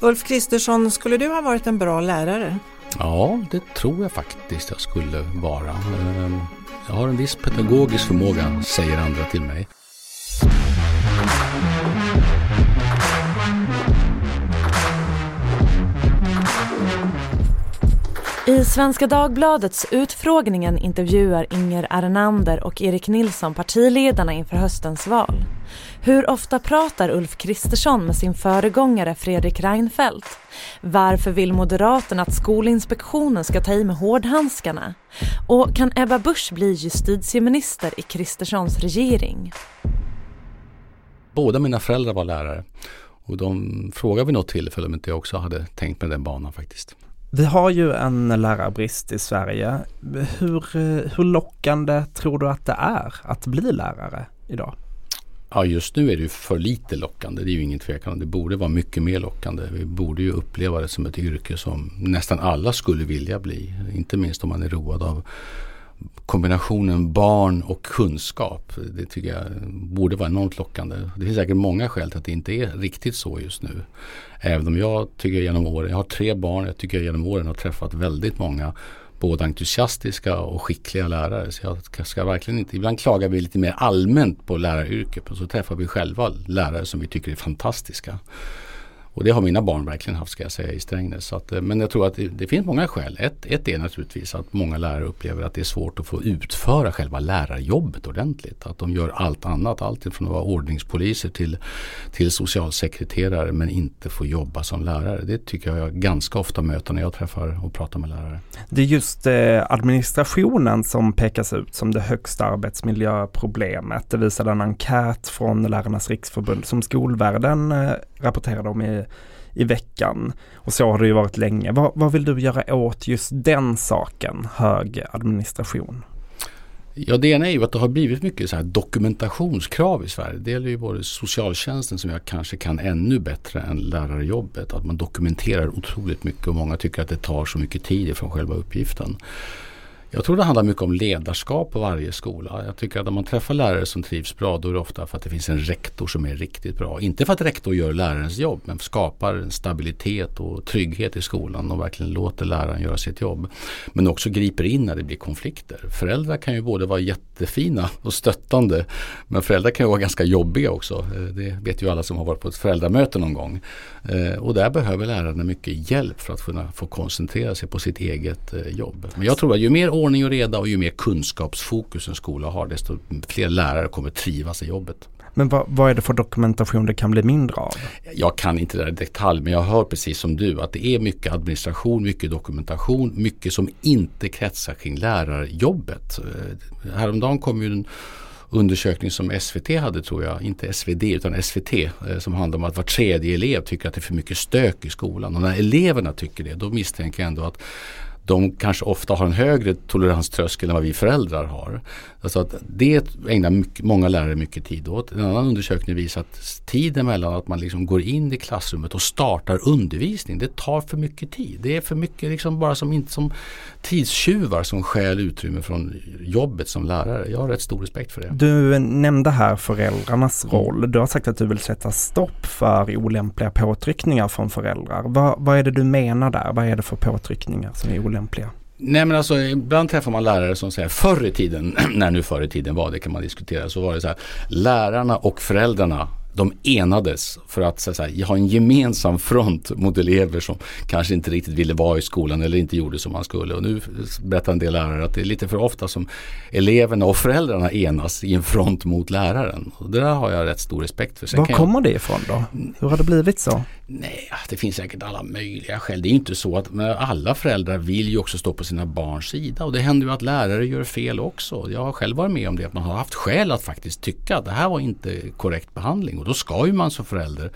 Ulf Kristersson, skulle du ha varit en bra lärare? Ja, det tror jag faktiskt jag skulle vara. Ehm, jag har en viss pedagogisk förmåga, säger andra till mig. I Svenska Dagbladets Utfrågningen intervjuar Inger Arnander och Erik Nilsson partiledarna inför höstens val. Hur ofta pratar Ulf Kristersson med sin föregångare Fredrik Reinfeldt? Varför vill Moderaterna att Skolinspektionen ska ta i med hårdhandskarna? Och kan Ebba Busch bli justitieminister i Kristerssons regering? Båda mina föräldrar var lärare och de frågade vid något tillfälle om inte jag också hade tänkt mig den banan faktiskt. Vi har ju en lärarbrist i Sverige. Hur, eh, hur lockande tror du att det är att bli lärare idag? Ja, just nu är det ju för lite lockande. Det är ju ingen tvekan om. Det borde vara mycket mer lockande. Vi borde ju uppleva det som ett yrke som nästan alla skulle vilja bli. Inte minst om man är road av kombinationen barn och kunskap. Det tycker jag borde vara enormt lockande. Det finns säkert många skäl till att det inte är riktigt så just nu. Även om jag tycker genom åren, jag har tre barn, jag tycker genom åren har träffat väldigt många både entusiastiska och skickliga lärare. Så jag ska verkligen inte, ibland klagar vi lite mer allmänt på läraryrket och så träffar vi själva lärare som vi tycker är fantastiska. Och det har mina barn verkligen haft ska jag säga i Strängnäs. Så att, eh, men jag tror att det, det, finns många skäl. Ett, ett är naturligtvis att många lärare upplever att det är svårt att få utföra själva lärarjobbet ordentligt. Att de gör allt annat, allt från att vara ordningspoliser till, till socialsekreterare men inte får jobba som lärare. Det tycker jag jag ganska ofta möter när jag träffar och pratar med lärare. Det är just eh, administrationen som pekas ut som det högsta arbetsmiljöproblemet. Det visade en enkät från Lärarnas riksförbund som Skolvärlden eh, rapporterade om i, i veckan. Och så har det ju varit länge. Vad, vad vill du göra åt just den saken, hög administration? Ja, det ena är ju att det har blivit mycket så här dokumentationskrav i Sverige. Det gäller ju både socialtjänsten som jag kanske kan ännu bättre än lärarjobbet. Att man dokumenterar otroligt mycket och många tycker att det tar så mycket tid från själva uppgiften. Jag tror det handlar mycket om ledarskap på varje skola. Jag tycker att om man träffar lärare som trivs bra då är det ofta för att det finns en rektor som är riktigt bra. Inte för att rektor gör lärarens jobb men skapar en stabilitet och trygghet i skolan och verkligen låter läraren göra sitt jobb. Men också griper in när det blir konflikter. Föräldrar kan ju både vara jättefina och stöttande men föräldrar kan ju vara ganska jobbiga också. Eh, det vet ju alla som har varit på ett föräldramöte någon gång. Eh, och där behöver lärarna mycket hjälp för att kunna få koncentrera sig på sitt eget eh, jobb. Men jag tror att ju mer ordning och reda och ju mer kunskapsfokus en skola har desto fler lärare kommer trivas i jobbet. Men vad, vad, är det för dokumentation det kan bli mindre av? Jag kan inte det där i detalj men jag hör precis som du att det är mycket administration, mycket dokumentation, mycket som inte kretsar kring lärarjobbet. Eh, häromdagen kom ju en undersökning som SVT hade tror jag, inte SvD utan SVT, eh, som handlar om att var tredje elev tycker att det är för mycket stök i skolan. Och när eleverna tycker det, då misstänker jag ändå att de kanske ofta har en högre toleranströskel än vad vi föräldrar har. Alltså att det ägnar mycket, många lärare mycket tid åt. En annan undersökning visar att tiden mellan att man liksom går in i klassrummet och startar undervisning, det tar för mycket tid. Det är för mycket liksom bara som, som tidstjuvar som stjäl utrymme från jobbet som lärare. Jag har rätt stor respekt för det. Du nämnde här föräldrarnas roll. Du har sagt att du vill sätta stopp för olämpliga påtryckningar från föräldrar. Vad, vad är det du menar där? Vad är det för påtryckningar som är olämpliga? Nej men alltså ibland träffar man lärare som säger förr i tiden, när nu förr i tiden var det kan man diskutera, så var det så här lärarna och föräldrarna de enades för att, så att säga, ha en gemensam front mot elever som kanske inte riktigt ville vara i skolan eller inte gjorde som man skulle. Och nu berättar en del lärare att det är lite för ofta som eleverna och föräldrarna enas i en front mot läraren. Och det där har jag rätt stor respekt för. Sen Var kommer jag... det ifrån då? Hur har det blivit så? Nej, det finns säkert alla möjliga skäl. Det är inte så att alla föräldrar vill ju också stå på sina barns sida och det händer ju att lärare gör fel också. Jag har själv varit med om det, att man har haft skäl att faktiskt tycka att det här var inte korrekt behandling då ska ju man som förälder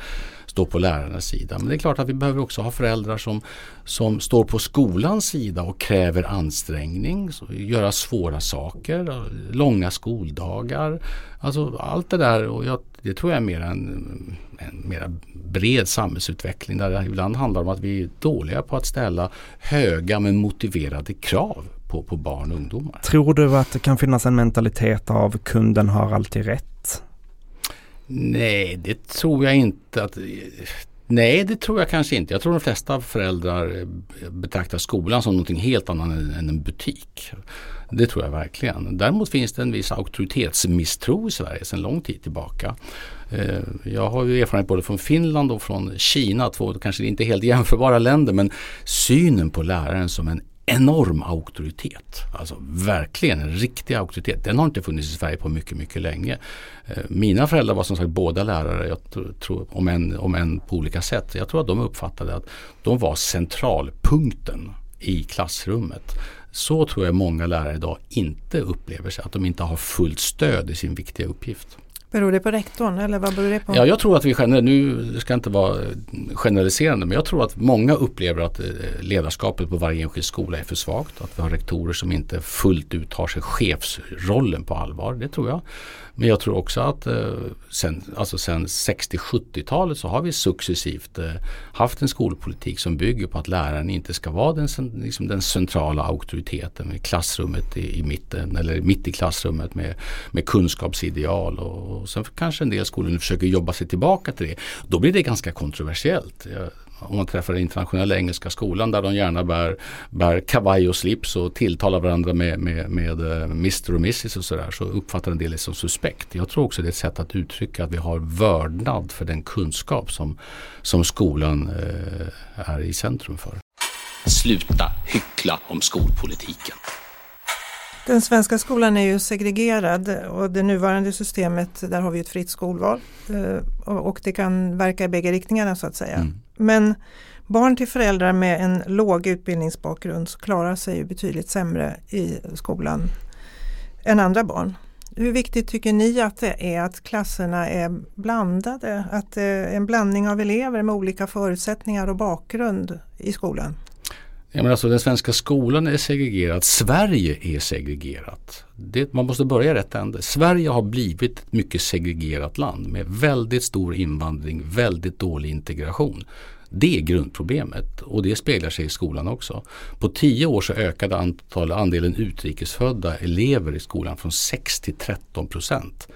stå på lärarnas sida. Men det är klart att vi behöver också ha föräldrar som, som står på skolans sida och kräver ansträngning, göra svåra saker, långa skoldagar. Alltså allt det där och jag, det tror jag är mer en, en mer bred samhällsutveckling där det ibland handlar om att vi är dåliga på att ställa höga men motiverade krav på, på barn och ungdomar. Tror du att det kan finnas en mentalitet av kunden har alltid rätt? Nej, det tror jag inte. att Nej, det tror jag kanske inte. Jag tror de flesta föräldrar betraktar skolan som någonting helt annat än en butik. Det tror jag verkligen. Däremot finns det en viss auktoritetsmisstro i Sverige sedan lång tid tillbaka. Eh, jag har ju erfarenhet både från Finland och från Kina, två kanske inte helt jämförbara länder men synen på läraren som en enorm auktoritet. Alltså verkligen en riktig auktoritet. Den har inte funnits i Sverige på mycket, mycket länge. Eh, mina föräldrar var som sagt båda lärare, jag tror, om, än om än på olika sätt. Jag tror att de uppfattade att de var centralpunkten i klassrummet. Så tror jag många lärare idag inte upplever sig, att de inte har fullt stöd i sin viktiga uppgift. Beror det på rektorn eller vad beror det på? Ja, jag tror att vi generellt, nu ska inte vara generaliserande, men jag tror att många upplever att eh, ledarskapet på varje enskild skola är för svagt. Att vi har rektorer som inte fullt ut tar sig chefsrollen på allvar. Det tror jag. Men jag tror också att eh, sen, alltså sen 60-70-talet så har vi successivt eh, haft en skolpolitik som bygger på att läraren inte ska vara den, liksom den centrala auktoriteten i klassrummet i, i, mitten eller mitt i klassrummet med, med kunskapsideal. Och, och sen kanske en del skolor nu försöker jobba sig tillbaka till det. Då blir det ganska kontroversiellt. Jag, om man träffar den internationella engelska skolan där de gärna bär, bär kavaj och slips och tilltalar varandra med, med, med eh, Mr och Mrs och sådär så uppfattar en del det som suspekt. Jag tror också det är ett sätt att uttrycka att vi har vördnad för den kunskap som, som skolan eh, är i centrum för. Sluta hyckla om skolpolitiken. Den svenska skolan är ju segregerad och det nuvarande systemet där har vi ett fritt skolval eh, och det kan verka i bägge riktningarna så att säga. Mm. Men barn till föräldrar med en låg utbildningsbakgrund klarar sig ju betydligt sämre i skolan än andra barn. Hur viktigt tycker ni att det är att klasserna är blandade? Att det är en blandning av elever med olika förutsättningar och bakgrund i skolan? Jag menar alltså, den svenska skolan är segregerad. Sverige är segregerat. Det, man måste börja rätt ände. Sverige har blivit ett mycket segregerat land med väldigt stor invandring, väldigt dålig integration. Det är grundproblemet och det speglar sig i skolan också. På tio år så ökade antal, andelen utrikesfödda elever i skolan från 6 till 13 procent.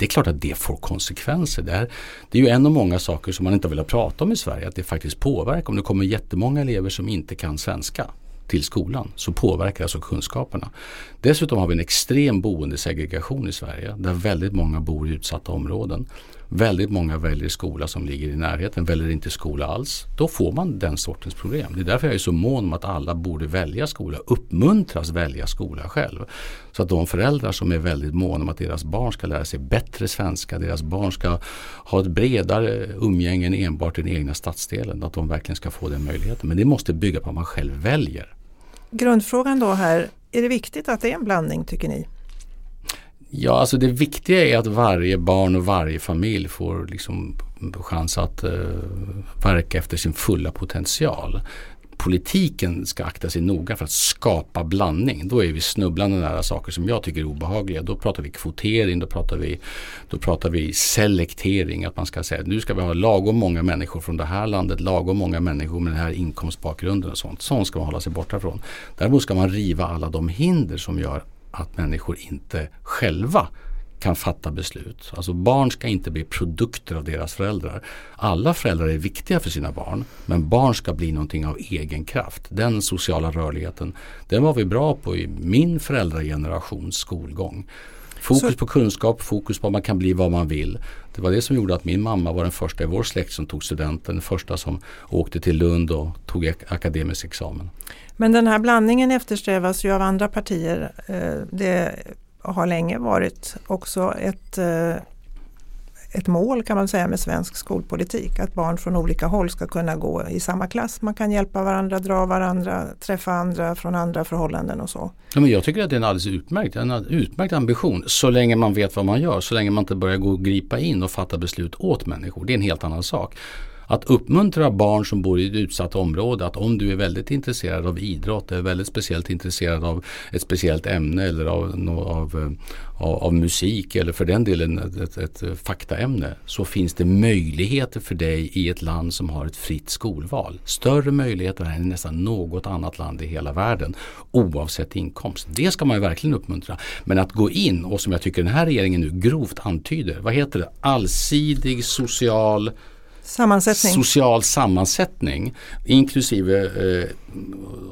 Det är klart att det får konsekvenser. Det, här, det är ju en av många saker som man inte vill prata om i Sverige. Att det faktiskt påverkar. Om det kommer jättemånga elever som inte kan svenska till skolan så påverkar alltså kunskaperna. Dessutom har vi en extrem boendesegregation i Sverige där väldigt många bor i utsatta områden. Väldigt många väljer skola som ligger i närheten, väljer inte skola alls. Då får man den sortens problem. Det är därför jag är så mån om att alla borde välja skola, uppmuntras välja skola själv. Så att de föräldrar som är väldigt måna om att deras barn ska lära sig bättre svenska, deras barn ska ha ett bredare umgänge än enbart i den egna stadsdelen, att de verkligen ska få den möjligheten. Men det måste bygga på att man själv väljer. Grundfrågan då här, är det viktigt att det är en blandning tycker ni? Ja, alltså det viktiga är att varje barn och varje familj får liksom chans att uh, verka efter sin fulla potential. Politiken ska akta sig noga för att skapa blandning. Då är vi snubblande nära saker som jag tycker är obehagliga. Då pratar vi kvotering, då pratar vi, då pratar vi selektering. Att man ska säga nu ska vi ha lagom många människor från det här landet, lagom många människor med den här inkomstbakgrunden och sånt. Sånt ska man hålla sig borta från. Däremot ska man riva alla de hinder som gör att människor inte själva kan fatta beslut. Alltså barn ska inte bli produkter av deras föräldrar. Alla föräldrar är viktiga för sina barn men barn ska bli någonting av egen kraft. Den sociala rörligheten den var vi bra på i min föräldragenerations skolgång. Fokus Så. på kunskap, fokus på att man kan bli vad man vill. Det var det som gjorde att min mamma var den första i vår släkt som tog studenten. Den första som åkte till Lund och tog akademisk examen. Men den här blandningen eftersträvas ju av andra partier. Eh, det har länge varit också ett, eh, ett mål kan man säga med svensk skolpolitik. Att barn från olika håll ska kunna gå i samma klass. Man kan hjälpa varandra, dra varandra, träffa andra från andra förhållanden och så. Ja, men jag tycker att det är en alldeles utmärkt, en utmärkt ambition. Så länge man vet vad man gör, så länge man inte börjar gå och gripa in och fatta beslut åt människor. Det är en helt annan sak att uppmuntra barn som bor i ett utsatt område att om du är väldigt intresserad av idrott, är väldigt speciellt intresserad av ett speciellt ämne eller av, av, eh, av, av musik eller för den delen ett, ett, ett faktaämne så finns det möjligheter för dig i ett land som har ett fritt skolval. Större möjligheter än i nästan något annat land i hela världen oavsett inkomst. Det ska man ju verkligen uppmuntra. Men att gå in och som jag tycker den här regeringen nu grovt antyder, vad heter det, allsidig social Sammansättning. social sammansättning inklusive eh,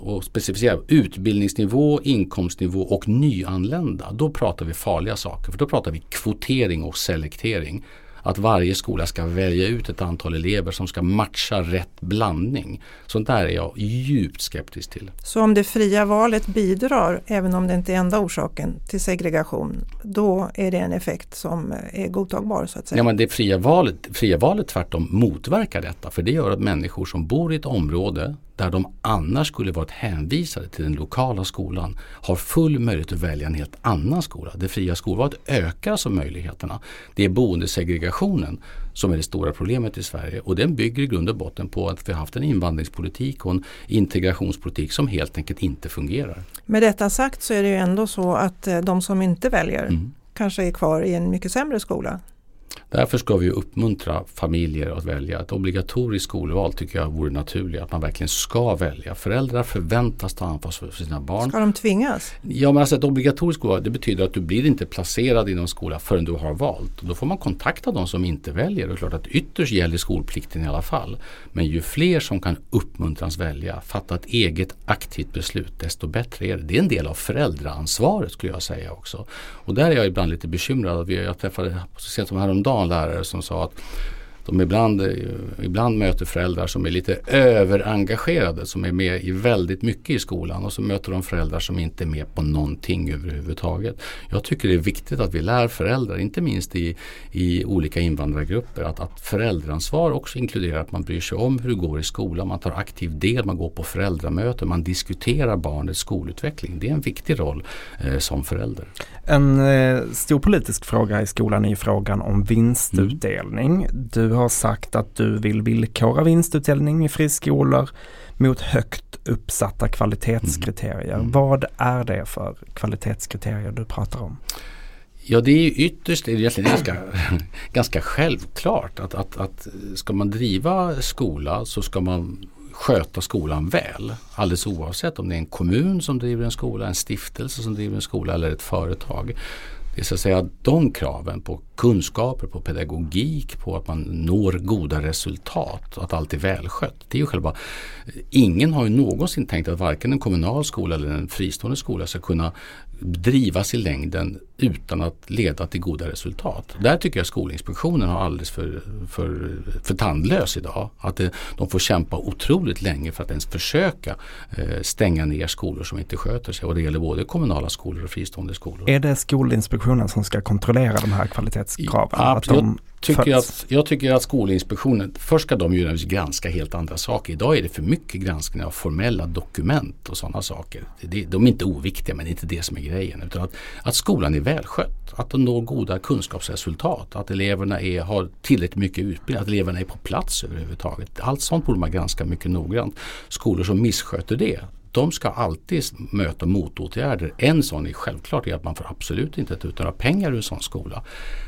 och specificera utbildningsnivå, inkomstnivå och nyanlända. Då pratar vi farliga saker för då pratar vi kvotering och selektering att varje skola ska välja ut ett antal elever som ska matcha rätt blandning. Sånt där är jag djupt skeptisk till. Så om det fria valet bidrar, även om det inte är enda orsaken, till segregation, då är det en effekt som är godtagbar så att säga? Ja, men det fria valet, fria valet tvärtom motverkar detta för det gör att människor som bor i ett område där de annars skulle varit hänvisade till den lokala skolan har full möjlighet att välja en helt annan skola. Det fria skolvalet ökar alltså möjligheterna. Det är boendesegregationen som är det stora problemet i Sverige och den bygger i grund och botten på att vi har haft en invandringspolitik och en integrationspolitik som helt enkelt inte fungerar. Med detta sagt så är det ju ändå så att eh, de som inte väljer mm. kanske är kvar i en mycket sämre skola. Därför ska vi uppmuntra familjer att välja. Ett obligatoriskt skolval tycker jag vore naturligt. Att man verkligen ska välja. Föräldrar förväntas ta ansvar för sina barn. Ska de tvingas? Ja men alltså ett obligatoriskt skolval det betyder att du blir inte placerad i någon skola förrän du har valt. då får man kontakta de som inte väljer. Och klart att ytterst gäller skolplikten i alla fall. Men ju fler som kan uppmuntras välja, fatta ett eget aktivt beslut desto bättre är det. Det är en del av föräldraansvaret skulle jag säga också. Och där är jag ibland lite bekymrad. Jag träffade så sent som häromdagen en lärare som sa att de ibland, ibland möter föräldrar som är lite överengagerade, som är med i väldigt mycket i skolan och så möter de föräldrar som inte är med på någonting överhuvudtaget. Jag tycker det är viktigt att vi lär föräldrar, inte minst i, i olika invandrargrupper, att, att föräldraansvar också inkluderar att man bryr sig om hur det går i skolan, man tar aktiv del, man går på föräldramöten, man diskuterar barnets skolutveckling. Det är en viktig roll eh, som förälder. En eh, stor politisk fråga i skolan är frågan om vinstutdelning. Mm. Du har sagt att du vill villkora vinstutdelning i friskolor mot högt uppsatta kvalitetskriterier. Mm. Vad är det för kvalitetskriterier du pratar om? Ja det är ytterst det är egentligen ganska, ganska självklart att, att, att ska man driva skola så ska man sköta skolan väl. Alldeles oavsett om det är en kommun som driver en skola, en stiftelse som driver en skola eller ett företag. Det är så att säga de kraven på kunskaper, på pedagogik, på att man når goda resultat, att allt är välskött. Det är ju själva, ingen har ju någonsin tänkt att varken en kommunal skola eller en fristående skola ska kunna drivas i längden utan att leda till goda resultat. Där tycker jag Skolinspektionen har alldeles för, för, för tandlös idag. Att det, de får kämpa otroligt länge för att ens försöka eh, stänga ner skolor som inte sköter sig. Och det gäller både kommunala skolor och fristående skolor. Är det Skolinspektionen som ska kontrollera de här kvalitetskraven? Ja, att de tycker att, jag tycker att Skolinspektionen, först ska de ju granska helt andra saker. Idag är det för mycket granskning av formella dokument och sådana saker. De är inte oviktiga men det är inte det som är grejen. Utan att, att skolan är välskött, att de når goda kunskapsresultat, att eleverna är, har tillräckligt mycket utbildning, att eleverna är på plats överhuvudtaget. Allt sånt borde man granska mycket noggrant. Skolor som missköter det, de ska alltid möta motåtgärder. En sån är självklart är att man får absolut inte ta ut några pengar ur en sån skola.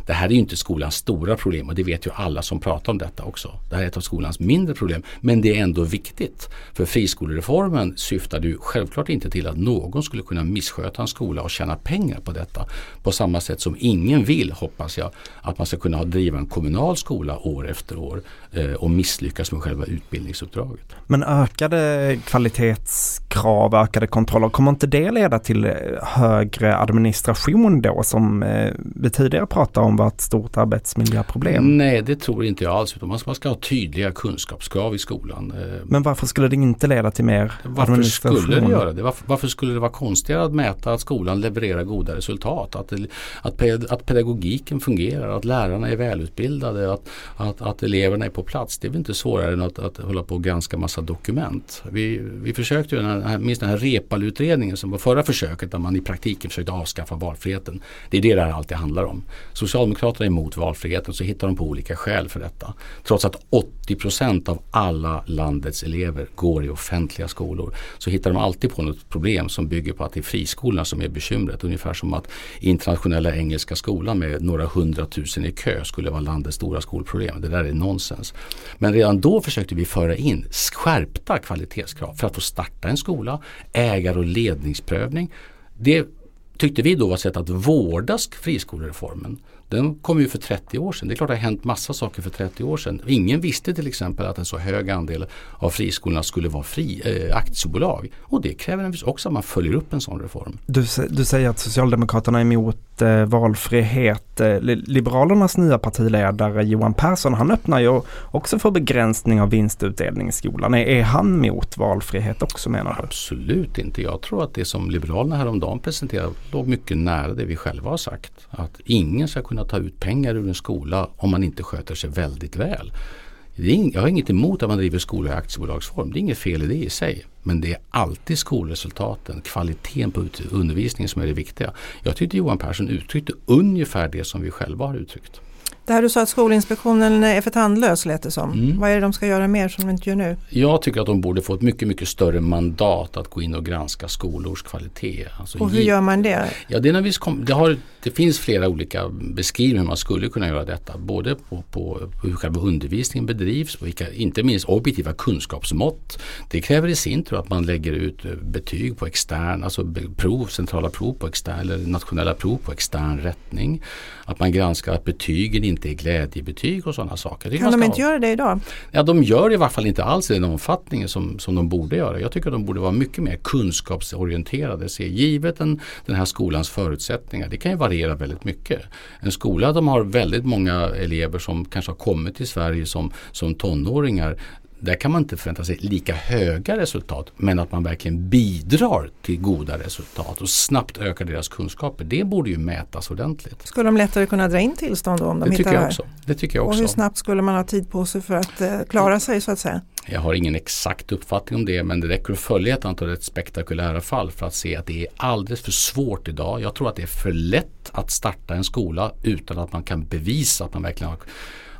Det här är ju inte skolans stora problem och det vet ju alla som pratar om detta också. Det här är ett av skolans mindre problem men det är ändå viktigt. För friskolereformen syftade ju självklart inte till att någon skulle kunna missköta en skola och tjäna pengar på detta. På samma sätt som ingen vill, hoppas jag, att man ska kunna driva en kommunal skola år efter år eh, och misslyckas med själva utbildningsuppdraget. Men ökade kvalitetskrav, ökade kontroller, kommer inte det leda till eh, högre administration då som eh, vi tidigare pratade om var ett stort arbetsmiljöproblem? Nej, det tror inte jag alls. Man ska ha tydliga kunskapskrav i skolan. Eh. Men varför skulle det inte leda till mer varför administration? Varför skulle det göra det? Varför, varför, skulle det vara konstigare att mäta att skolan levererar goda resultat? Att, att, att pedagogiken fungerar, att lärarna är välutbildade, att, att, att eleverna är på plats. Det är väl inte svårare än att, att hålla på och granska massa dokument. Vi, vi försökte ju, den här, Minns den här Repalutredningen som var förra försöket där man i praktiken försökte avskaffa valfriheten. Det är det det här alltid handlar om. Socialdemokraterna är emot valfriheten så hittar de på olika skäl för detta. Trots att 80% av alla landets elever går i offentliga skolor så hittar de alltid på något problem som bygger på att det är friskolorna som är bekymret. Ungefär som att internationella engelska skolan med några hundratusen i kö skulle vara landets stora skolproblem. Det där är nonsens. Men redan då försökte vi föra in skärpta kvalitetskrav för att få starta en skola, ägar och ledningsprövning. Det tyckte vi då var ett sätt att vårda friskolereformen. Den kom ju för 30 år sedan. Det är klart det har hänt massa saker för 30 år sedan. Ingen visste till exempel att en så hög andel av friskolorna skulle vara fri, eh, aktiebolag. Och det kräver naturligtvis också att man följer upp en sån reform. Du, du säger att Socialdemokraterna är emot eh, valfrihet. Eh, Liberalernas nya partiledare Johan Persson han öppnar ju också för begränsning av vinstutdelning i skolan. Är, är han mot valfrihet också menar du? Absolut inte. Jag tror att det som Liberalerna häromdagen presenterade låg mycket nära det vi själva har sagt. Att ingen ska kunna ta ut pengar ur en skola om man inte sköter sig väldigt väl jag har inget emot att man driver skolor i aktiebolagsform. Det är inget fel i det i sig. Men det är alltid skolresultaten, kvaliteten på undervisningen som är det viktiga. Jag tyckte Johan Persson uttryckte ungefär det som vi själva har uttryckt. Det här du sa att Skolinspektionen är för tandlös lät det som. Mm. Vad är det de ska göra mer som de inte gör nu? Jag tycker att de borde få ett mycket, mycket större mandat att gå in och granska skolors kvalitet. Alltså och hur gör man det? Ja, det, när vi kom, det, har, det finns flera olika beskrivningar hur man skulle kunna göra detta. Både på, på, på hur själva undervisningen bedrivs, på vilka, inte minst objektiva kunskapsmått. Det kräver i sin tur att man lägger ut eh, betyg på extern, alltså prov, centrala prov på extern eller nationella prov på extern rättning. Att man granskar att betygen inte är glädjebetyg och sådana saker. Kan de inte ha... göra det idag? Ja, de gör det i varje fall inte alls i den omfattningen som, som de borde göra. Jag tycker att de borde vara mycket mer kunskapsorienterade. Se, givet den, den här skolans förutsättningar, det kan ju varierar väldigt mycket. En skola de har väldigt många elever som kanske har kommit till Sverige som, som tonåringar där kan man inte förvänta sig lika höga resultat men att man verkligen bidrar till goda resultat och snabbt ökar deras kunskaper. Det borde ju mätas ordentligt. Skulle de lättare kunna dra in tillstånd då om de det hittar jag också. Det tycker jag också. Och hur snabbt skulle man ha tid på sig för att eh, klara sig så att säga? Jag har ingen exakt uppfattning om det men det räcker att följa ett antal rätt spektakulära fall för att se att det är alldeles för svårt idag. Jag tror att det är för lätt att starta en skola utan att man kan bevisa att man verkligen har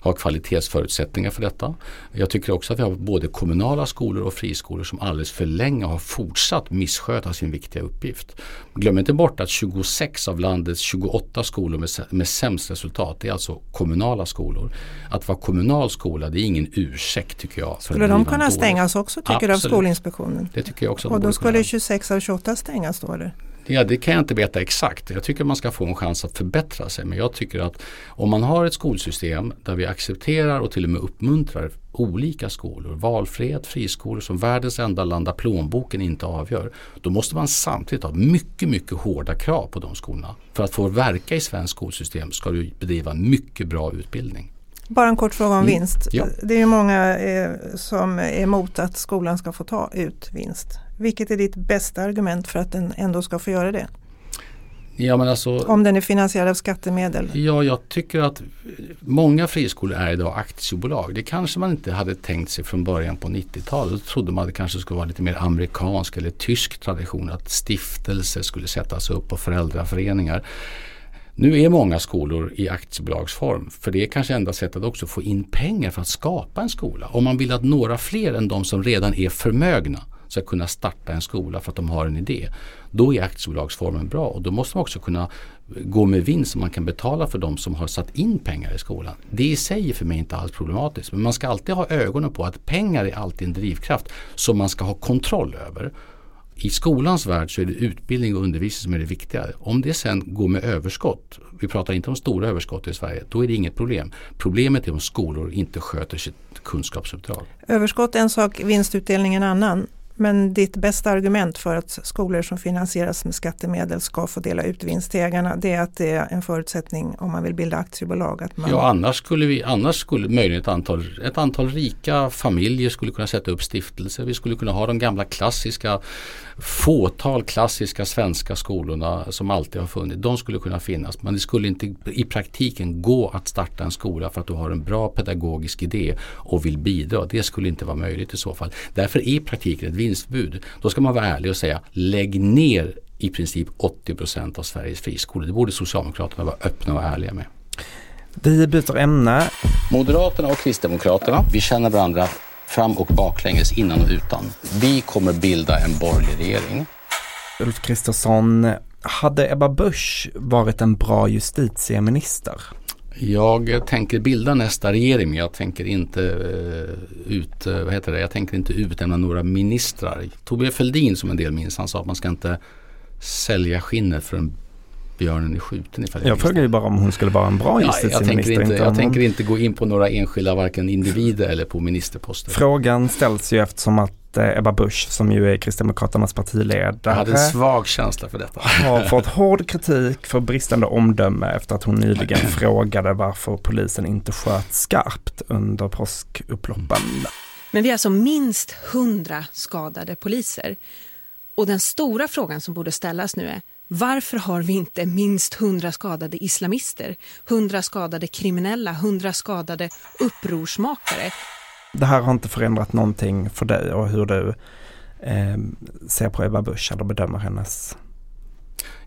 har kvalitetsförutsättningar för detta. Jag tycker också att vi har både kommunala skolor och friskolor som alldeles för länge har fortsatt missköta sin viktiga uppgift. Glöm inte bort att 26 av landets 28 skolor med, med sämst resultat är alltså kommunala skolor. Att vara kommunal skola det är ingen ursäkt tycker jag. Skulle de kunna stängas också tycker du av Skolinspektionen? Det tycker jag också. Och då skulle 26 av 28 stängas då eller? Ja, det kan jag inte veta exakt. Jag tycker man ska få en chans att förbättra sig. Men jag tycker att om man har ett skolsystem där vi accepterar och till och med uppmuntrar olika skolor, valfrihet, friskolor som världens enda land där plånboken inte avgör. Då måste man samtidigt ha mycket, mycket hårda krav på de skolorna. För att få verka i svenskt skolsystem ska du bedriva mycket bra utbildning. Bara en kort fråga om mm. vinst. Ja. Det är ju många eh, som är emot att skolan ska få ta ut vinst. Vilket är ditt bästa argument för att den ändå ska få göra det? Ja, alltså, Om den är finansierad av skattemedel? Ja, jag tycker att många friskolor är idag aktiebolag. Det kanske man inte hade tänkt sig från början på 90-talet. Då trodde man att det kanske skulle vara lite mer amerikansk eller tysk tradition att stiftelser skulle sättas upp och föräldraföreningar. Nu är många skolor i aktiebolagsform för det är kanske enda sättet att också få in pengar för att skapa en skola. Om man vill att några fler än de som redan är förmögna ska kunna starta en skola för att de har en idé. Då är aktiebolagsformen bra och då måste man också kunna gå med vinst så man kan betala för de som har satt in pengar i skolan. Det i sig är för mig inte alls problematiskt men man ska alltid ha ögonen på att pengar är alltid en drivkraft som man ska ha kontroll över. I skolans värld så är det utbildning och undervisning som är det viktiga. Om det sen går med överskott, vi pratar inte om stora överskott i Sverige, då är det inget problem. Problemet är om skolor inte sköter sitt kunskapsuppdrag. Överskott är en sak, vinstutdelning en annan. Men ditt bästa argument för att skolor som finansieras med skattemedel ska få dela ut vinst till ägarna det är att det är en förutsättning om man vill bilda aktiebolag. Att man... Ja annars skulle, vi, annars skulle möjligen ett antal, ett antal rika familjer skulle kunna sätta upp stiftelser. Vi skulle kunna ha de gamla klassiska fåtal klassiska svenska skolorna som alltid har funnits. De skulle kunna finnas men det skulle inte i praktiken gå att starta en skola för att du har en bra pedagogisk idé och vill bidra. Det skulle inte vara möjligt i så fall. Därför är praktiken ett vinstbud. Då ska man vara ärlig och säga lägg ner i princip 80% av Sveriges friskolor. Det borde Socialdemokraterna vara öppna och ärliga med. Vi byter ämne. Moderaterna och Kristdemokraterna, vi känner varandra fram och baklänges, innan och utan. Vi kommer bilda en borgerlig regering. Ulf Kristersson, hade Ebba Busch varit en bra justitieminister? Jag tänker bilda nästa regering men jag tänker inte uh, ut, uh, vad heter det? Jag tänker inte utnämna några ministrar. Torbjörn Fälldin som en del minns, han sa att man ska inte sälja skinnet för en björnen är skjuten. Ifall jag frågar ju bara om hon skulle vara en bra justitieminister. Ja, jag tänker, inte, jag tänker inte gå in på några enskilda varken individer eller på ministerposter. Frågan ställs ju eftersom att eh, Ebba Busch som ju är Kristdemokraternas partiledare. Jag hade en svag känsla för detta. Har fått hård kritik för bristande omdöme efter att hon nyligen frågade varför polisen inte sköt skarpt under påskupploppen. Men vi har alltså minst hundra skadade poliser. Och den stora frågan som borde ställas nu är varför har vi inte minst hundra skadade islamister, hundra skadade kriminella, hundra skadade upprorsmakare? Det här har inte förändrat någonting för dig och hur du eh, ser på Ebba Busch eller bedömer hennes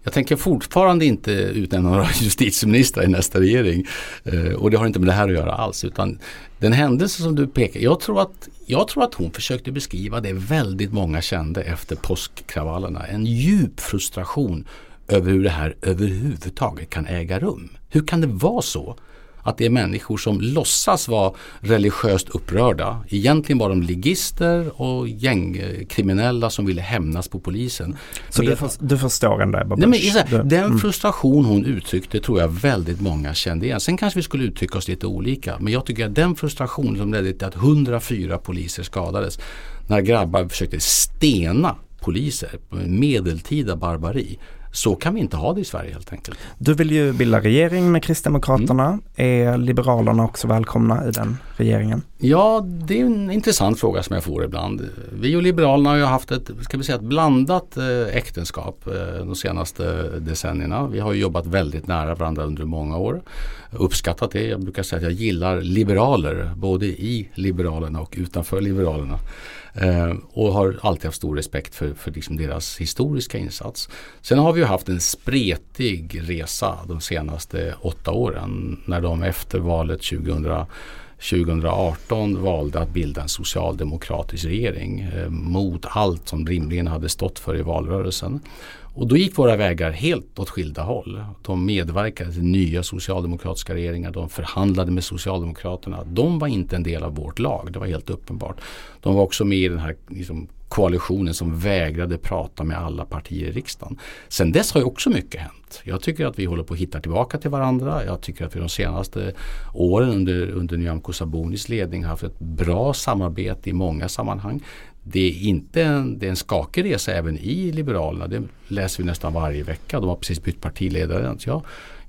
jag tänker fortfarande inte utnämna några justitieministrar i nästa regering. Eh, och det har inte med det här att göra alls. Utan den händelse som du pekar, jag tror, att, jag tror att hon försökte beskriva det väldigt många kände efter påskkravallerna. En djup frustration över hur det här överhuvudtaget kan äga rum. Hur kan det vara så att det är människor som låtsas vara religiöst upprörda. Egentligen var de ligister och gängkriminella som ville hämnas på polisen. Så du, för, du, förstår ändå Ebba nej, men, här, Den mm. frustration hon uttryckte tror jag väldigt många kände igen. Sen kanske vi skulle uttrycka oss lite olika. Men jag tycker att den frustration som ledde till att 104 poliser skadades när grabbar försökte stena poliser, medeltida barbari. Så kan vi inte ha det i Sverige helt enkelt. Du vill ju bilda regering med Kristdemokraterna. Mm. Är Liberalerna också välkomna i den regeringen? Ja, det är en intressant fråga som jag får ibland. Vi och Liberalerna har ju haft ett, ska vi säga, ett blandat eh, äktenskap eh, de senaste decennierna. Vi har jobbat väldigt nära varandra under många år. Uppskattat det. Jag brukar säga att jag gillar liberaler både i Liberalerna och utanför Liberalerna. Eh, och har alltid haft stor respekt för, för liksom deras historiska insats. Sen har vi ju haft en spretig resa de senaste åtta åren när de efter valet 2000 2018 valde att bilda en socialdemokratisk regering eh, mot allt som rimligen hade stått för i valrörelsen. Och då gick våra vägar helt åt skilda håll. De medverkade till nya socialdemokratiska regeringar. De förhandlade med Socialdemokraterna. De var inte en del av vårt lag. Det var helt uppenbart. De var också med i den här liksom, koalitionen som vägrade prata med alla partier i riksdagen. Sen dess har ju också mycket hänt. Jag tycker att vi håller på att hitta tillbaka till varandra. Jag tycker att vi de senaste åren under, under Nyamko Sabunis ledning har haft ett bra samarbete i många sammanhang det är inte en, det är en skakig resa även i Liberalerna. Det läser vi nästan varje vecka. De har precis bytt partiledare. Så jag,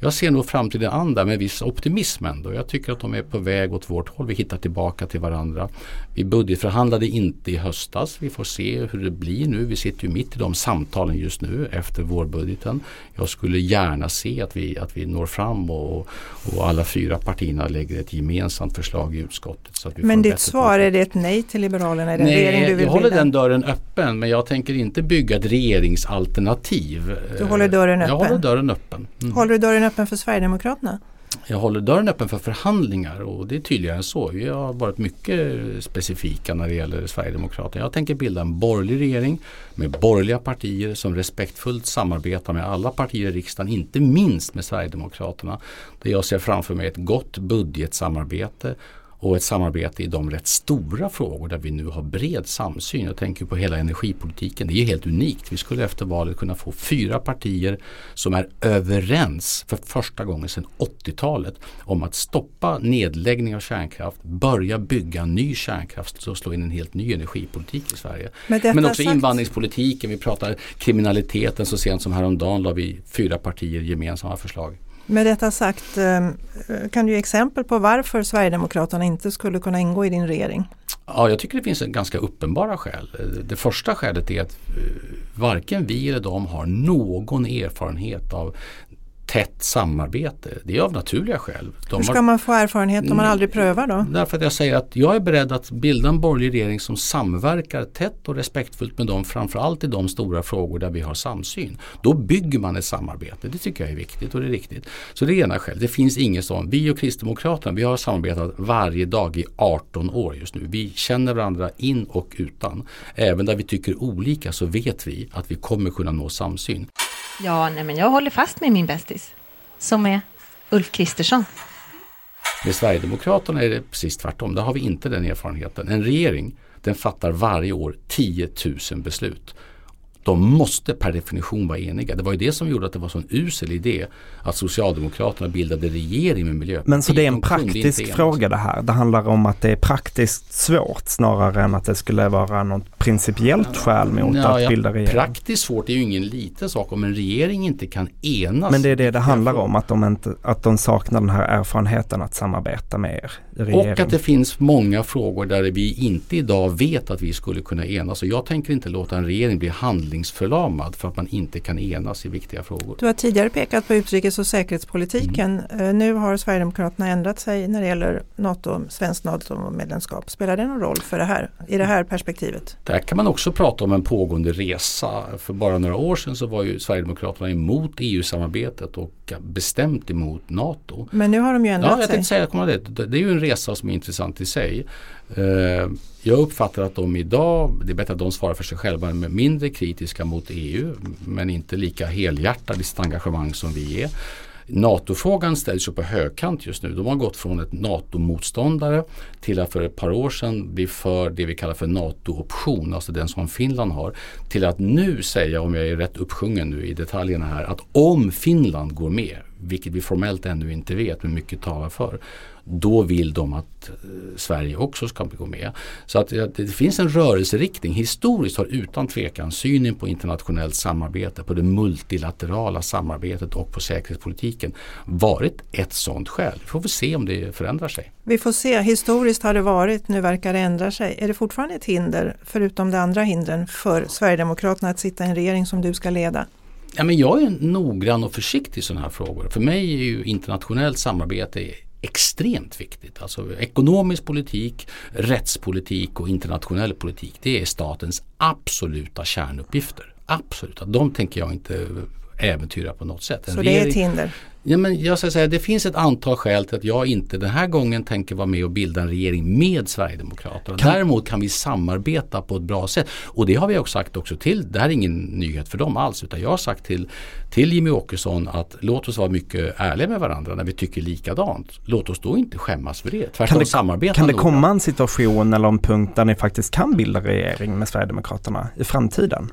jag ser nog framtiden an där med viss optimism ändå. Jag tycker att de är på väg åt vårt håll. Vi hittar tillbaka till varandra. Vi budgetförhandlade inte i höstas. Vi får se hur det blir nu. Vi sitter ju mitt i de samtalen just nu efter vårbudgeten. Jag skulle gärna se att vi, att vi når fram och, och alla fyra partierna lägger ett gemensamt förslag i utskottet. Så att vi men ditt svar, är det ett nej till Liberalerna? Är det nej, regering du vill jag håller den dörren öppen men jag tänker inte bygga ett regeringsalternativ. Du håller dörren öppen? Jag håller dörren öppen. Mm. Håller du dörren öppen för Sverigedemokraterna? Jag håller dörren öppen för förhandlingar och det är tydligare än så. Vi har varit mycket specifika när det gäller Sverigedemokraterna. Jag tänker bilda en borgerlig regering med borgerliga partier som respektfullt samarbetar med alla partier i riksdagen, inte minst med Sverigedemokraterna. Där jag ser framför mig ett gott budgetsamarbete och ett samarbete i de rätt stora frågor där vi nu har bred samsyn. Jag tänker på hela energipolitiken. Det är helt unikt. Vi skulle efter valet kunna få fyra partier som är överens för första gången sedan 80-talet om att stoppa nedläggning av kärnkraft, börja bygga ny kärnkraft och slå in en helt ny energipolitik i Sverige. Men, Men också sagt... invandringspolitiken, vi pratar kriminaliteten. Så sent som häromdagen la vi fyra partier gemensamma förslag. Med detta sagt, ehm, kan du ge exempel på varför Sverigedemokraterna inte skulle kunna ingå i din regering? Ja, jag tycker det finns en ganska uppenbara skäl. Det första skälet är att eh, varken vi eller de har någon erfarenhet av tätt samarbete. Det är av naturliga skäl. De Hur ska har, man få erfarenhet om man aldrig prövar då? Därför att jag säger att jag är beredd att bilda en borgerlig regering som samverkar tätt och respektfullt med dem framförallt i de stora frågor där vi har samsyn. Då bygger man ett samarbete. Det tycker jag är viktigt och det är riktigt. Så det är ena skälet. Det finns ingen sån. Vi och Kristdemokraterna vi har samarbetat varje dag i 18 år just nu. Vi känner varandra in och utan. Även där vi tycker olika så vet vi att vi kommer kunna nå samsyn. Ja, nej, men jag håller fast med min bästis. Som är? Ulf Kristersson. Med Sverigedemokraterna är det precis tvärtom. Där har vi inte den erfarenheten. En regering den fattar varje år 10 000 beslut. De måste per definition vara eniga. Det var ju det som gjorde att det var så en usel idé att Socialdemokraterna bildade regering med Miljöpartiet. Men så det är en praktisk fråga det här. Det handlar om att det är praktiskt svårt snarare än att det skulle vara något principiellt skäl mot ja, att ja, bilda regering. Praktiskt svårt är ju ingen liten sak om en regering inte kan enas. Men det är det det handlar om, att de, inte, att de saknar den här erfarenheten att samarbeta med er regering. Och att det finns många frågor där vi inte idag vet att vi skulle kunna enas. Och jag tänker inte låta en regering bli handlingsförlamad för att man inte kan enas i viktiga frågor. Du har tidigare pekat på utrikes och säkerhetspolitiken. Mm. Nu har Sverigedemokraterna ändrat sig när det gäller NATO, svenskt NATO-medlemskap. Spelar det någon roll för det här, i det här perspektivet? Där kan man också prata om en pågående resa. För bara några år sedan så var ju Sverigedemokraterna emot EU-samarbetet och bestämt emot NATO. Men nu har de ju ändrat ja, jag sig. Säga, det. det är ju en resa som är intressant i sig. Eh, jag uppfattar att de idag, det är bättre att de svarar för sig själva, är mindre kritiska mot EU men inte lika helhjärtade i sitt engagemang som vi är. NATO-frågan ställs ju på högkant just nu. De har gått från ett NATO-motståndare till att för ett par år sedan bli för det vi kallar för NATO-option, alltså den som Finland har, till att nu säga, om jag är rätt uppsjungen nu i detaljerna här, att om Finland går med, vilket vi formellt ännu inte vet men mycket talar för, då vill de att eh, Sverige också ska gå med. Så att det finns en rörelseriktning. Historiskt har utan tvekan synen på internationellt samarbete, på det multilaterala samarbetet och på säkerhetspolitiken varit ett sådant skäl. Vi får väl se om det förändrar sig. Vi får se. Historiskt har det varit, nu verkar det ändra sig. Är det fortfarande ett hinder, förutom de andra hindren, för Sverigedemokraterna att sitta i en regering som du ska leda? Ja, men jag är noggrann och försiktig i sådana här frågor. För mig är ju internationellt samarbete extremt viktigt. Alltså ekonomisk politik, rättspolitik och internationell politik. Det är statens absoluta kärnuppgifter. Absolut, de tänker jag inte äventyra på något sätt. En Så det är ett hinder? Ja, men jag ska säga, det finns ett antal skäl till att jag inte den här gången tänker vara med och bilda en regering med Sverigedemokraterna. Kan... Däremot kan vi samarbeta på ett bra sätt. Och det har vi också sagt också till, det här är ingen nyhet för dem alls, utan jag har sagt till, till Jimmy Åkesson att låt oss vara mycket ärliga med varandra när vi tycker likadant. Låt oss då inte skämmas för det. Tvärtom kan det, samarbeta Kan det komma en situation eller en punkt där ni faktiskt kan bilda regering med Sverigedemokraterna i framtiden?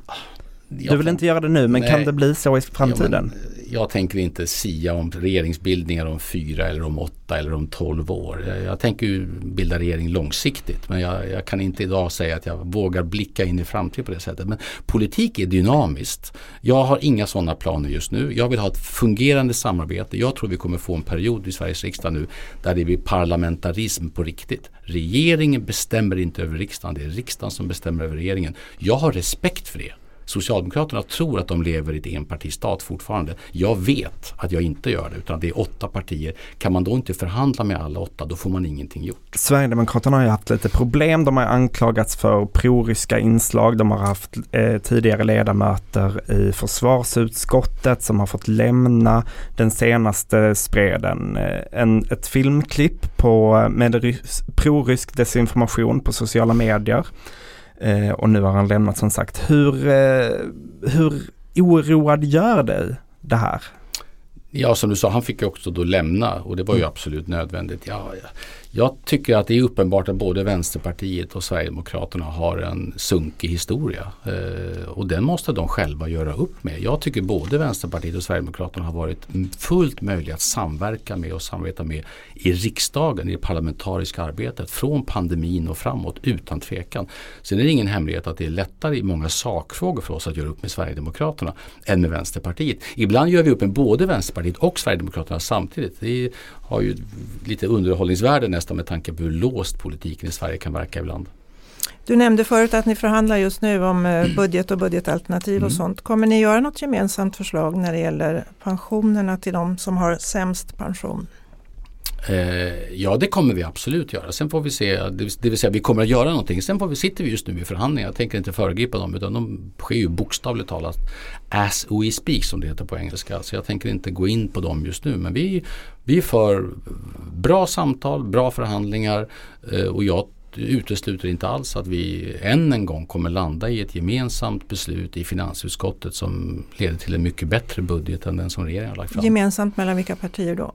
Du vill inte göra det nu men nej, kan det bli så i framtiden? Ja, jag tänker inte sia om regeringsbildningar om fyra eller om åtta eller om tolv år. Jag, jag tänker bilda regering långsiktigt men jag, jag, kan inte idag säga att jag vågar blicka in i framtiden på det sättet. Men politik är dynamiskt. Jag har inga sådana planer just nu. Jag vill ha ett fungerande samarbete. Jag tror vi kommer få en period i Sveriges riksdag nu där det blir parlamentarism på riktigt. Regeringen bestämmer inte över riksdagen. Det är riksdagen som bestämmer över regeringen. Jag har respekt för det. Socialdemokraterna tror att de lever i ett enpartistat fortfarande. Jag vet att jag inte gör det utan det är åtta partier. Kan man då inte förhandla med alla åtta då får man ingenting gjort. Sverigedemokraterna har ju haft lite problem. De har anklagats för proryska inslag. De har haft eh, tidigare ledamöter i försvarsutskottet som har fått lämna. Den senaste spreden eh, en, ett filmklipp på, eh, med prorysk desinformation på sociala medier. Eh, och nu har han lämnat som sagt. Hur, eh, hur oroad gör dig det här? Ja, som du sa, han fick ju också då lämna och det var ju mm. absolut nödvändigt. Ja, ja. Jag tycker att det är uppenbart att både Vänsterpartiet och Sverigedemokraterna har en sunkig historia. Eh, och den måste de själva göra upp med. Jag tycker både Vänsterpartiet och Sverigedemokraterna har varit fullt möjliga att samverka med och samarbeta med i riksdagen, i det parlamentariska arbetet från pandemin och framåt utan tvekan. Sen är det ingen hemlighet att det är lättare i många sakfrågor för oss att göra upp med Sverigedemokraterna än med Vänsterpartiet. Ibland gör vi upp med både Vänsterpartiet och Sverigedemokraterna samtidigt. Det har ju lite underhållningsvärde nästan med tanke på hur låst politiken i Sverige kan verka ibland. Du nämnde förut att ni förhandlar just nu om eh, budget och budgetalternativ mm. och sånt. Kommer ni göra något gemensamt förslag när det gäller pensionerna till de som har sämst pension? Eh, ja det kommer vi absolut göra. Sen får vi se, det vill säga vi kommer att göra någonting. Sen får vi, sitter vi just nu i förhandlingar. Jag tänker inte föregripa dem utan de sker ju bokstavligt talat as we speak som det heter på engelska. Så jag tänker inte gå in på dem just nu. Men vi, vi för bra samtal, bra förhandlingar eh, och jag utesluter inte alls att vi än en gång kommer landa i ett gemensamt beslut i finansutskottet som leder till en mycket bättre budget än den som regeringen har lagt fram. Gemensamt mellan vilka partier då?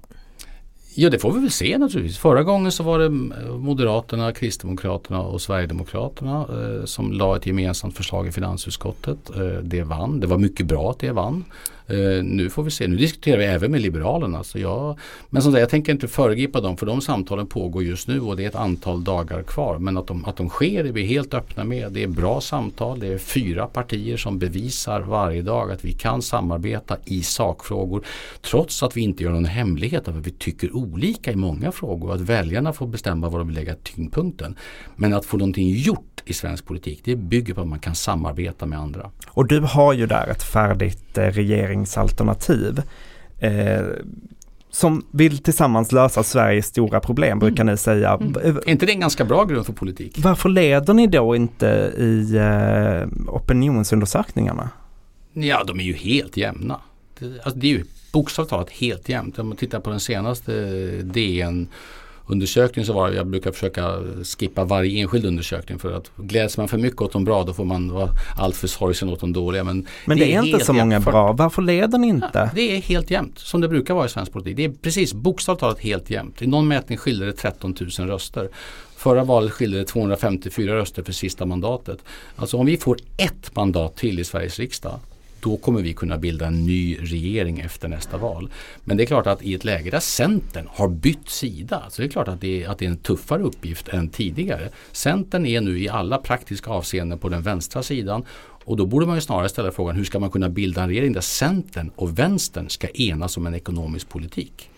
Ja det får vi väl se naturligtvis. Förra gången så var det eh, Moderaterna, Kristdemokraterna och Sverigedemokraterna eh, som la ett gemensamt förslag i finansutskottet. Eh, det vann. Det var mycket bra att det vann. Eh, nu får vi se, nu diskuterar vi även med Liberalerna. Så jag, men som sagt, jag tänker inte föregripa dem för de samtalen pågår just nu och det är ett antal dagar kvar. Men att de, att de sker är vi helt öppna med. Det är bra samtal. Det är fyra partier som bevisar varje dag att vi kan samarbeta i sakfrågor. Trots att vi inte gör någon hemlighet av att vi tycker olika i många frågor. Att väljarna får bestämma var de vill lägga tyngdpunkten. Men att få någonting gjort i svensk politik det bygger på att man kan samarbeta med andra. Och du har ju där ett färdigt eh, regeringsalternativ. Eh, som vill tillsammans lösa Sveriges stora problem brukar mm. ni säga. Mm. Är inte det en ganska bra grund för politik? Varför leder ni då inte i eh, opinionsundersökningarna? Ja, de är ju helt jämna. Det, alltså, det är ju bokstavligt talat helt jämnt. Om man tittar på den senaste DN undersökning så var jag brukar försöka skippa varje enskild undersökning för att gläds man för mycket åt de bra då får man vara alltör sorgsen åt de dåliga. Men, men det, det är, inte så många bra, varför leder ni inte? Ja, det är helt jämnt som det brukar vara i svensk politik. Det är precis bokstavligt talat helt jämnt. I någon mätning skiljer det 13 000 röster. Förra valet skilde det 254 röster för sista mandatet. Alltså om vi får ett mandat till i Sveriges riksdag då kommer vi kunna bilda en ny regering efter nästa val. Men det är klart att i ett läge där Centern har bytt sida så det är klart att det är, att det är en tuffare uppgift än tidigare. Centern är nu i alla praktiska avseenden på den vänstra sidan och då borde man ju snarare ställa frågan hur ska man kunna bilda en regering där Centern och Vänstern ska enas om en ekonomisk politik?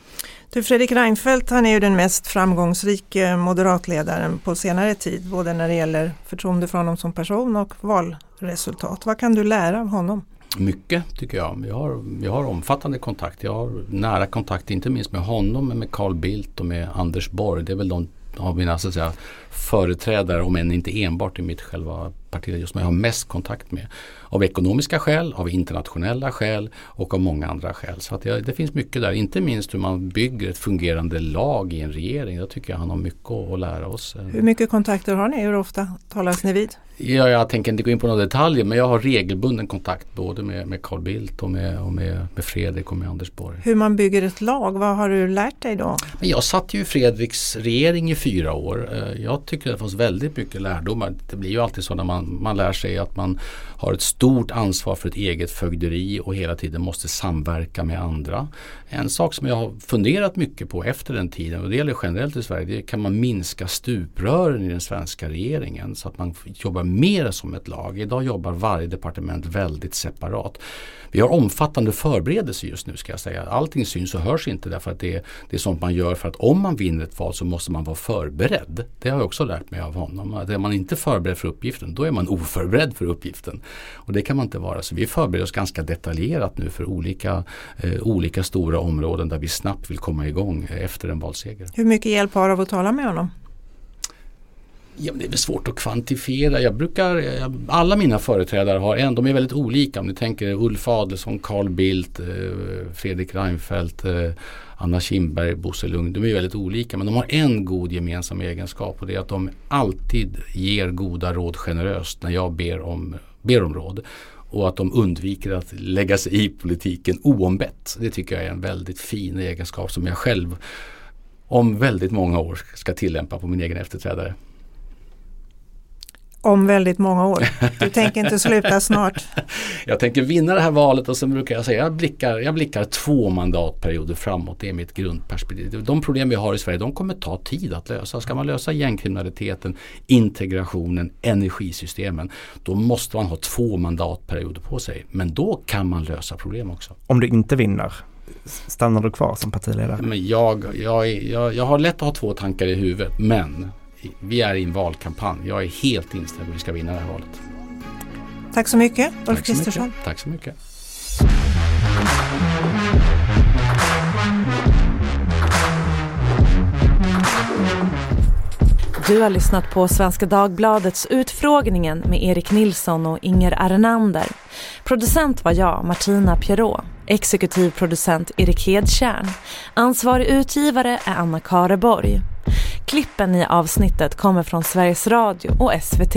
Du Fredrik Reinfeldt han är ju den mest framgångsrike moderatledaren på senare tid både när det gäller förtroende för honom som person och valresultat. Vad kan du lära av honom? Mycket tycker jag. Jag har, jag har omfattande kontakt. Jag har nära kontakt inte minst med honom, men med Carl Bildt och med Anders Borg. Det är väl de av mina så att säga, företrädare, om än inte enbart i mitt själva parti, just som jag har mest kontakt med. Av ekonomiska skäl, av internationella skäl och av många andra skäl. Så att det, det finns mycket där, inte minst hur man bygger ett fungerande lag i en regering. Jag tycker jag han har mycket att lära oss. Hur mycket kontakter har ni? Hur ofta talas ni vid? Ja, jag tänker inte gå in på några detaljer men jag har regelbunden kontakt både med, med Carl Bildt och, med, och med, med Fredrik och med Anders Borg. Hur man bygger ett lag, vad har du lärt dig då? Jag satt ju i Fredriks regering i fyra år. Eh, jag tycker det fanns väldigt mycket lärdomar. Det blir ju alltid så när man, man lär sig att man har ett stort ansvar för ett eget fögderi och hela tiden måste samverka med andra. En sak som jag har funderat mycket på efter den tiden och det gäller generellt i Sverige, det kan man minska stuprören i den svenska regeringen så att man jobbar mer som ett lag. Idag jobbar varje departement väldigt separat. Vi har omfattande förberedelser just nu ska jag säga. Allting syns och hörs inte därför att det, det är sånt man gör för att om man vinner ett val så måste man vara förberedd. Det har jag också lärt mig av honom. Att är man inte förberedd för uppgiften då är man oförberedd för uppgiften. Och det kan man inte vara. Så vi förbereder oss ganska detaljerat nu för olika, eh, olika stora områden där vi snabbt vill komma igång efter en valseger. Hur mycket hjälp har du av att tala med honom? Ja, det är väl svårt att kvantifiera. Jag brukar, alla mina företrädare har en, de är väldigt olika. Om ni tänker Ulf Adelsohn, Carl Bildt, eh, Fredrik Reinfeldt, eh, Anna Kinberg, Bosse Lund. De är väldigt olika men de har en god gemensam egenskap och det är att de alltid ger goda råd generöst när jag ber om, ber om råd. Och att de undviker att lägga sig i politiken oombett. Det tycker jag är en väldigt fin egenskap som jag själv om väldigt många år ska tillämpa på min egen efterträdare om väldigt många år. Du tänker inte sluta snart? Jag tänker vinna det här valet och så brukar jag säga jag blickar, jag blickar två mandatperioder framåt. Det är mitt grundperspektiv. De problem vi har i Sverige de kommer ta tid att lösa. Ska man lösa gängkriminaliteten, integrationen, energisystemen då måste man ha två mandatperioder på sig. Men då kan man lösa problem också. Om du inte vinner, stannar du kvar som partiledare? Men jag, jag, jag, jag har lätt att ha två tankar i huvudet men vi är i en valkampanj. Jag är helt inställd på att vi ska vinna det här valet. Tack så mycket Ulf Kristersson. Tack så mycket. Du har lyssnat på Svenska Dagbladets Utfrågningen med Erik Nilsson och Inger Arnander. Producent var jag, Martina Pierrot. Exekutiv producent Erik Hedtjärn. Ansvarig utgivare är Anna Kareborg. Klippen i avsnittet kommer från Sveriges Radio och SVT.